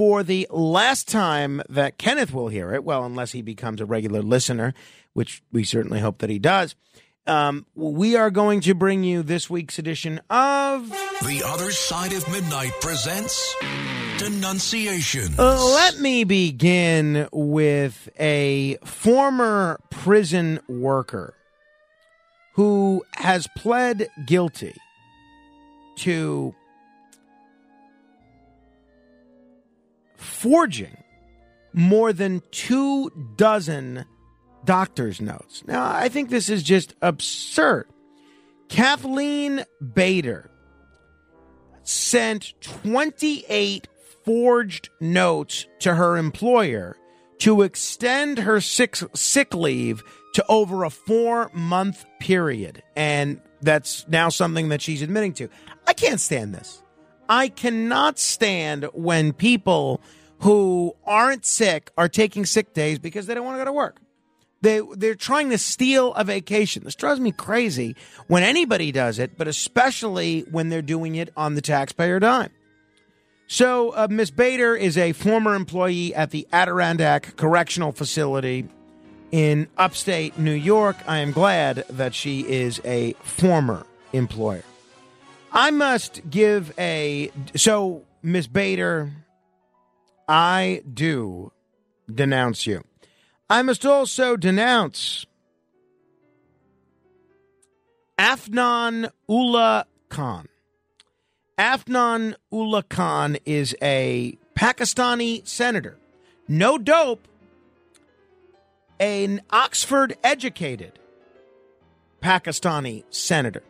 for the last time that Kenneth will hear it, well, unless he becomes a regular listener, which we certainly hope that he does, um, we are going to bring you this week's edition of The Other Side of Midnight presents Denunciation. Let me begin with a former prison worker who has pled guilty to forging more than two dozen doctor's notes. Now, I think this is just absurd. Kathleen Bader sent 28 forged notes to her employer to extend her sick, sick leave to over a four month period. And that's now something that she's admitting to. I can't stand this. I cannot stand when people who aren't sick are taking sick days because they don't want to go to work. They they're trying to steal a vacation. This drives me crazy when anybody does it, but especially when they're doing it on the taxpayer dime. So, uh, Miss Bader is a former employee at the Adirondack Correctional Facility in upstate New York. I am glad that she is a former employer. I must give a so Miss Bader, I do denounce you. I must also denounce Afnan Ullah Khan. Afnan Ullah Khan is a Pakistani senator. No dope. An Oxford educated Pakistani senator.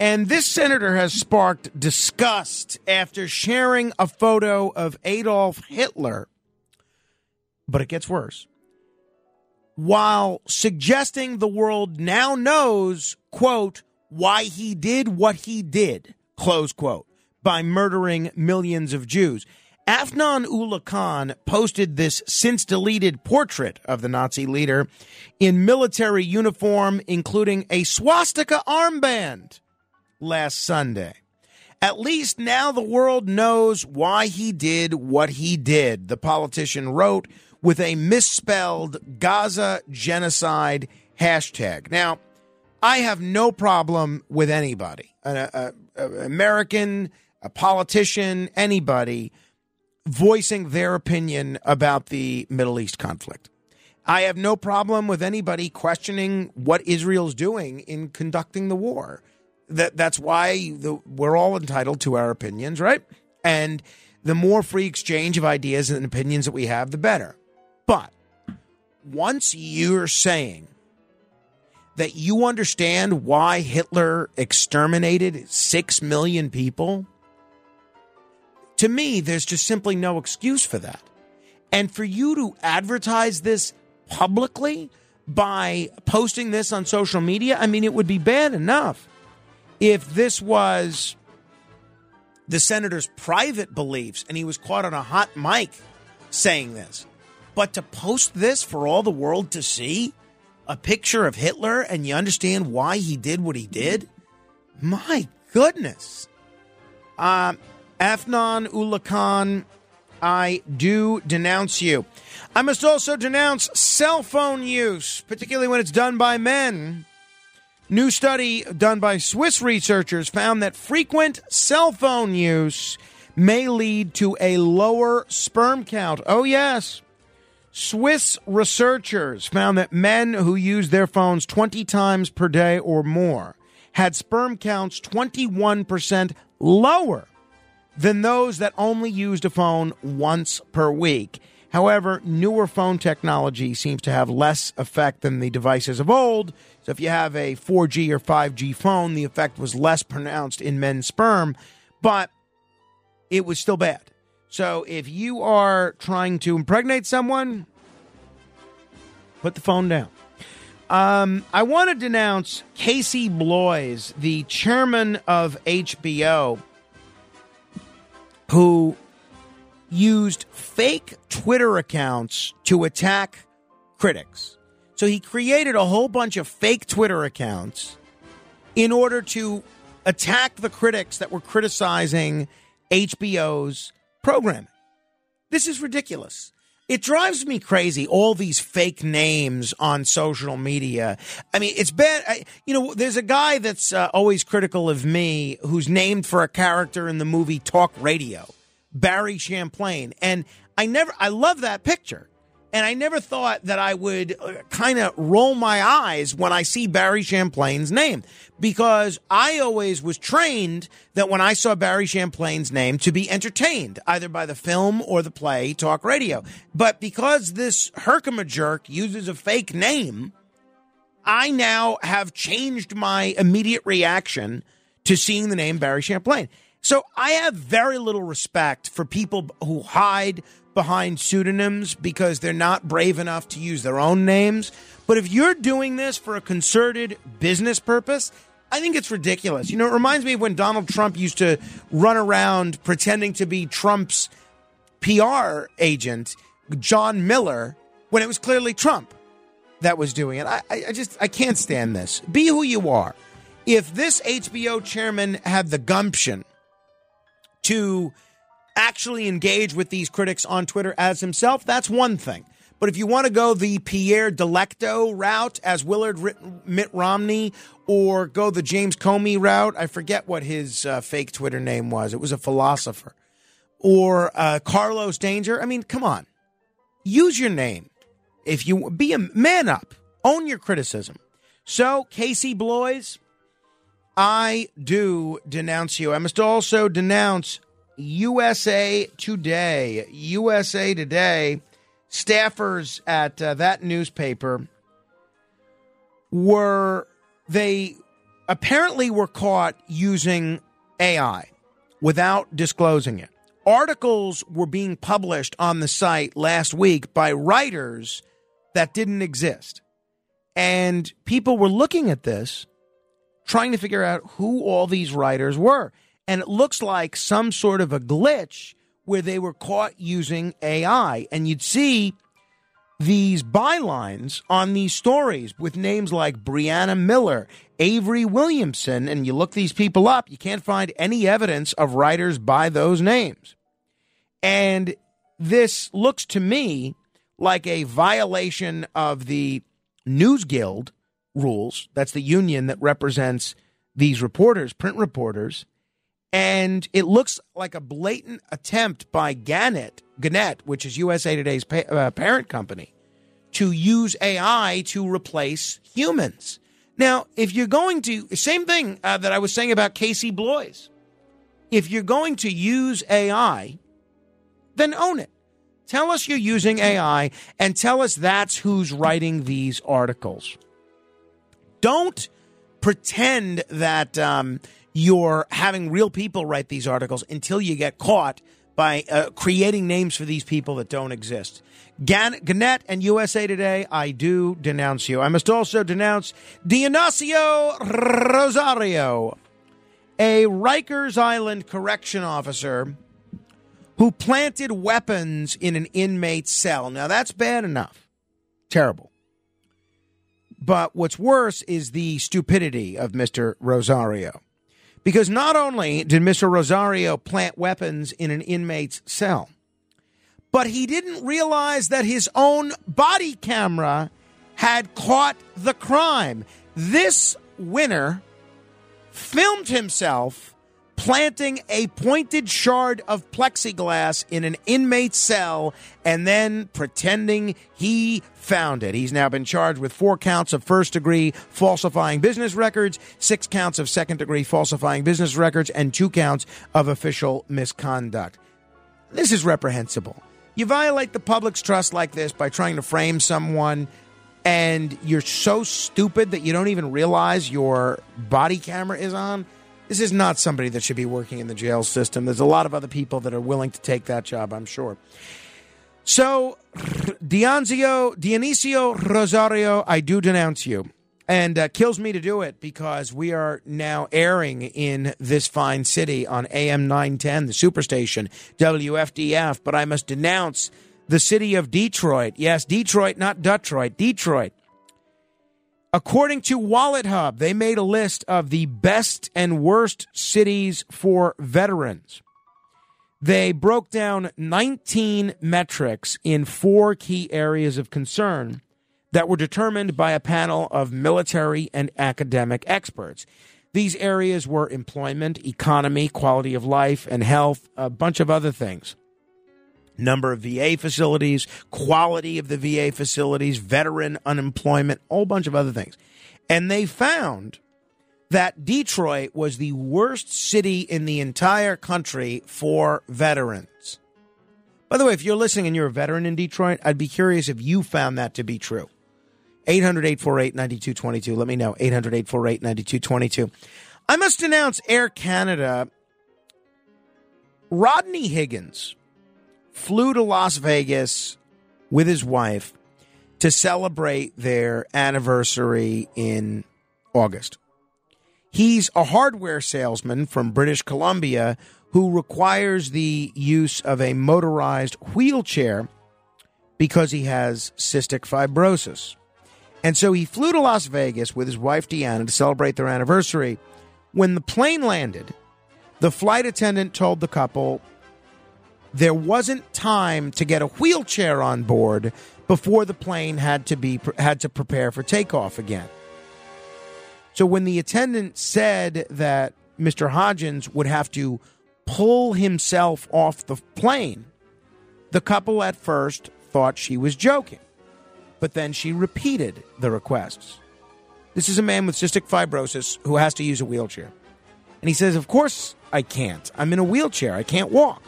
And this senator has sparked disgust after sharing a photo of Adolf Hitler. But it gets worse. While suggesting the world now knows, quote, why he did what he did, close quote, by murdering millions of Jews. Afnan Ullah Khan posted this since deleted portrait of the Nazi leader in military uniform, including a swastika armband last Sunday. At least now the world knows why he did what he did, the politician wrote with a misspelled Gaza genocide hashtag. Now, I have no problem with anybody, an American, a politician, anybody voicing their opinion about the Middle East conflict. I have no problem with anybody questioning what Israel's doing in conducting the war. That that's why the, we're all entitled to our opinions, right? And the more free exchange of ideas and opinions that we have, the better. But once you're saying that you understand why Hitler exterminated six million people, to me, there's just simply no excuse for that. And for you to advertise this publicly by posting this on social media, I mean, it would be bad enough if this was the senator's private beliefs and he was caught on a hot mic saying this. But to post this for all the world to see, a picture of Hitler, and you understand why he did what he did, my goodness. Um, Afnan Ullah Khan, I do denounce you. I must also denounce cell phone use, particularly when it's done by men. New study done by Swiss researchers found that frequent cell phone use may lead to a lower sperm count. Oh, yes. Swiss researchers found that men who use their phones 20 times per day or more had sperm counts 21% lower than those that only used a phone once per week. However, newer phone technology seems to have less effect than the devices of old. So if you have a 4G or 5G phone, the effect was less pronounced in men's sperm, but it was still bad. So if you are trying to impregnate someone, put the phone down. Um, I want to denounce Casey Bloys, the chairman of HBO, who used fake Twitter accounts to attack critics. So he created a whole bunch of fake Twitter accounts in order to attack the critics that were criticizing HBO's programming. This is ridiculous. It drives me crazy, all these fake names on social media. I mean, it's bad. I, you know, there's a guy that's uh, always critical of me who's named for a character in the movie Talk Radio, Barry Champlain. And I never, I love that picture. And I never thought that I would uh, kind of roll my eyes when I see Barry Champlain's name because I always was trained that when I saw Barry Champlain's name to be entertained either by the film or the play talk radio. But because this Herkimer jerk uses a fake name, I now have changed my immediate reaction to seeing the name Barry Champlain. So I have very little respect for people who hide behind pseudonyms because they're not brave enough to use their own names. But if you're doing this for a concerted business purpose, I think it's ridiculous. You know, it reminds me of when Donald Trump used to run around pretending to be Trump's PR agent, John Miller, when it was clearly Trump that was doing it. I, I just I can't stand this. Be who you are. If this HBO chairman had the gumption to actually engage with these critics on Twitter as himself, that's one thing. But if you want to go the Pierre Delecto route as Willard Mitt Romney or go the James Comey route, I forget what his uh, fake Twitter name was. It was a philosopher. Or uh, Carlos Danger. I mean, come on. Use your name. If you be a man up, own your criticism. So, Casey Bloys, I do denounce you. I must also denounce USA Today. USA Today staffers at uh, that newspaper were they apparently were caught using AI without disclosing it. Articles were being published on the site last week by writers that didn't exist. And people were looking at this, trying to figure out who all these writers were and it looks like some sort of a glitch where they were caught using AI. And you'd see these bylines on these stories with names like Brianna Miller, Avery Williamson, and you look these people up, you can't find any evidence of writers by those names. And this looks to me like a violation of the News Guild rules. That's the union that represents these reporters, print reporters. And it looks like a blatant attempt by Gannett, Gannett, which is USA Today's pa- uh, parent company, to use AI to replace humans. Now, if you're going to, same thing uh, that I was saying about Casey Bloys. If you're going to use AI, then own it. Tell us you're using AI and tell us that's who's writing these articles. Don't pretend that um, you're having real people write these articles until you get caught by uh, creating names for these people that don't exist. Gan- Gannett and USA Today, I do denounce you. I must also denounce Dionisio Rosario, a Rikers Island correction officer who planted weapons in an inmate's cell. Now, that's bad enough. Terrible. But what's worse is the stupidity of Mr. Rosario. Because not only did Mr. Rosario plant weapons in an inmate's cell, but he didn't realize that his own body camera had caught the crime. This winner filmed himself planting a pointed shard of plexiglass in an inmate's cell and then pretending he found it. He's now been charged with four counts of first degree falsifying business records, six counts of second degree falsifying business records, and two counts of official misconduct. This is reprehensible. You violate the public's trust like this by trying to frame someone, and you're so stupid that you don't even realize your body camera is on. This is not somebody that should be working in the jail system. There's a lot of other people that are willing to take that job, I'm sure. So, Dionzio, Dionisio Rosario, I do denounce you. And uh, kills me to do it because we are now airing in this fine city on AM 910, the superstation, WFDF. But I must denounce the city of Detroit. Yes, Detroit, not Detroit, Detroit. According to Wallet Hub, they made a list of the best and worst cities for veterans. They broke down 19 metrics in four key areas of concern that were determined by a panel of military and academic experts. These areas were employment, economy, quality of life, and health, a bunch of other things. Number of VA facilities, quality of the VA facilities, veteran unemployment, a whole bunch of other things. And they found that Detroit was the worst city in the entire country for veterans. By the way, if you're listening and you're a veteran in Detroit, I'd be curious if you found that to be true. 800 848 9222. Let me know. 800 848 9222. I must announce Air Canada. Rodney Hodgins flew to Las Vegas with his wife to celebrate their anniversary in August. He's a hardware salesman from British Columbia who requires the use of a motorized wheelchair because he has cystic fibrosis. And so he flew to Las Vegas with his wife Deanna to celebrate their anniversary. When the plane landed, the flight attendant told the couple there wasn't time to get a wheelchair on board before the plane had to be had to prepare for takeoff again. So when the attendant said that Mr. Hodgins would have to pull himself off the plane, the couple at first thought she was joking. But then she repeated the requests. This is a man with cystic fibrosis who has to use a wheelchair. And he says, Of course I can't. I'm in a wheelchair. I can't walk.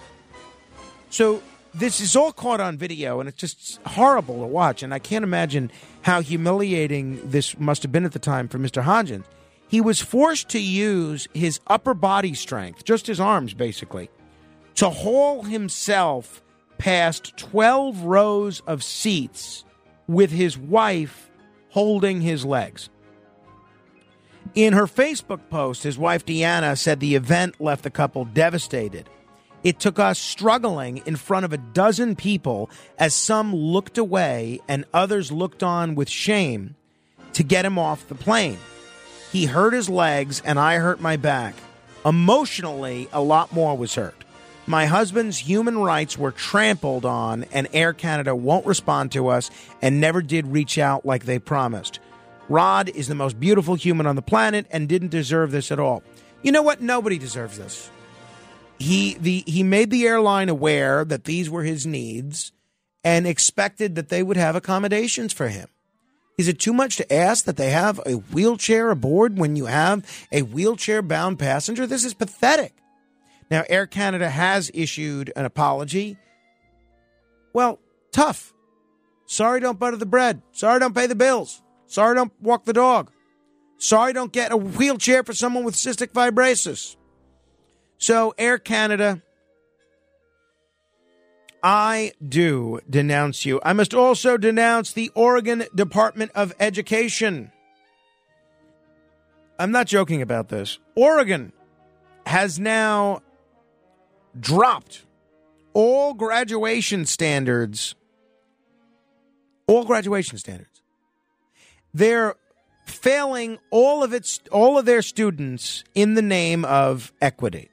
So this is all caught on video and it's just horrible to watch. And I can't imagine how humiliating this must have been at the time for Mr. Hodgins. He was forced to use his upper body strength, just his arms basically, to haul himself past 12 rows of seats with his wife holding his legs. In her Facebook post, his wife Deanna said the event left the couple devastated. It took us struggling in front of a dozen people as some looked away and others looked on with shame to get him off the plane. He hurt his legs and I hurt my back. Emotionally, a lot more was hurt. My husband's human rights were trampled on, and Air Canada won't respond to us and never did reach out like they promised. Rod is the most beautiful human on the planet and didn't deserve this at all. You know what? Nobody deserves this. He the he made the airline aware that these were his needs and expected that they would have accommodations for him. Is it too much to ask that they have a wheelchair aboard when you have a wheelchair bound passenger? This is pathetic. Now, Air Canada has issued an apology. Well, tough. Sorry, don't butter the bread. Sorry, don't pay the bills. Sorry, don't walk the dog. Sorry, don't get a wheelchair for someone with cystic fibrosis. So, Air Canada, I do denounce you. I must also denounce the Oregon Department of Education. I'm not joking about this. Oregon has now dropped all graduation standards. All graduation standards. They're failing all of its all of their students in the name of equity.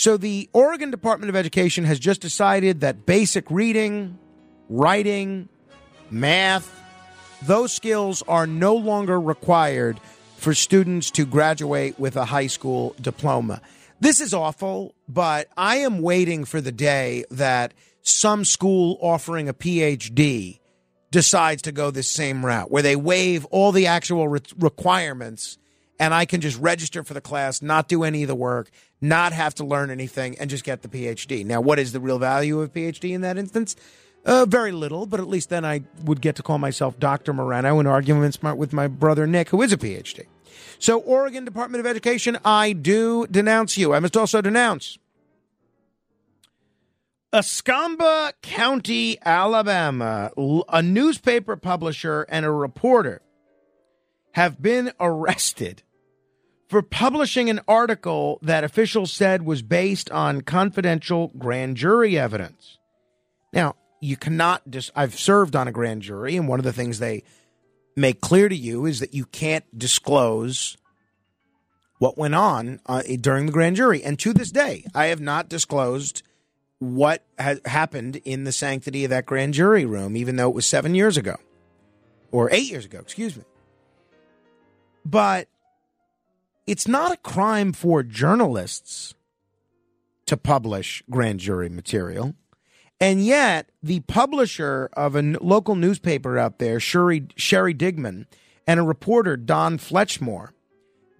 So the Oregon Department of Education has just decided that basic reading, writing, math, those skills are no longer required for students to graduate with a high school diploma. This is awful, but I am waiting for the day that some school offering a PhD decides to go this same route where they waive all the actual re- requirements and I can just register for the class, not do any of the work, not have to learn anything, and just get the PhD. Now, what is the real value of PhD in that instance? Uh, very little, but at least then I would get to call myself Dr. Morano in arguments with my brother Nick, who is a PhD. So, Oregon Department of Education, I do denounce you. I must also denounce Escambia County, Alabama, a newspaper publisher and a reporter have been arrested for publishing an article that officials said was based on confidential grand jury evidence. Now, you cannot dis- I've served on a grand jury and one of the things they make clear to you is that you can't disclose what went on uh, during the grand jury. And to this day, I have not disclosed what had happened in the sanctity of that grand jury room, even though it was seven years ago or eight years ago, excuse me. But it's not a crime for journalists to publish grand jury material. And yet, the publisher of a local newspaper out there, Sherry, Sherry Digmon, and a reporter, Don Fletcher,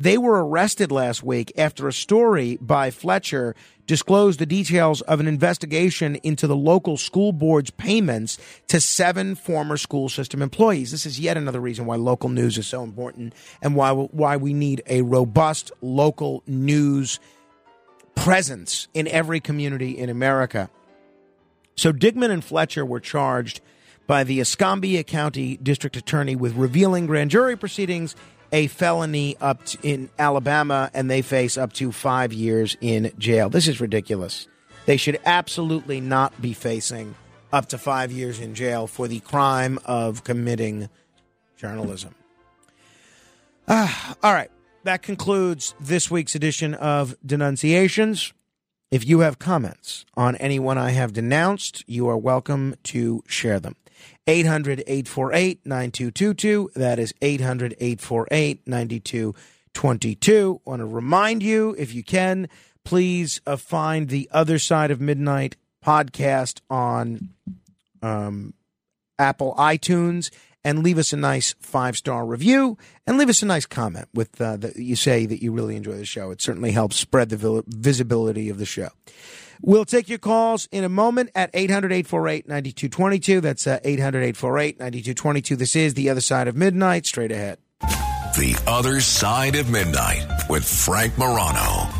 they were arrested last week after a story by Fletcher disclosed the details of an investigation into the local school board's payments to seven former school system employees. This is yet another reason why local news is so important and why why we need a robust local news presence in every community in America. So Digmon and Fletcher were charged by the Escambia County District Attorney with revealing grand jury proceedings a felony up in Alabama and they face up to five years in jail. This is ridiculous. They should absolutely not be facing up to five years in jail for the crime of committing journalism. All right. That concludes this week's edition of Denunciations. If you have comments on anyone I have denounced, you are welcome to share them. 800 848 9222. That is 800 848 9222. Want to remind you, if you can, please uh, find the Other Side of Midnight podcast on um, Apple iTunes and leave us a nice five star review and leave us a nice comment with uh, that you say that you really enjoy the show. It certainly helps spread the visibility of the show. We'll take your calls in a moment at 800 848 9222. That's uh, 800 848 9222. This is The Other Side of Midnight. Straight ahead. The Other Side of Midnight with Frank Morano.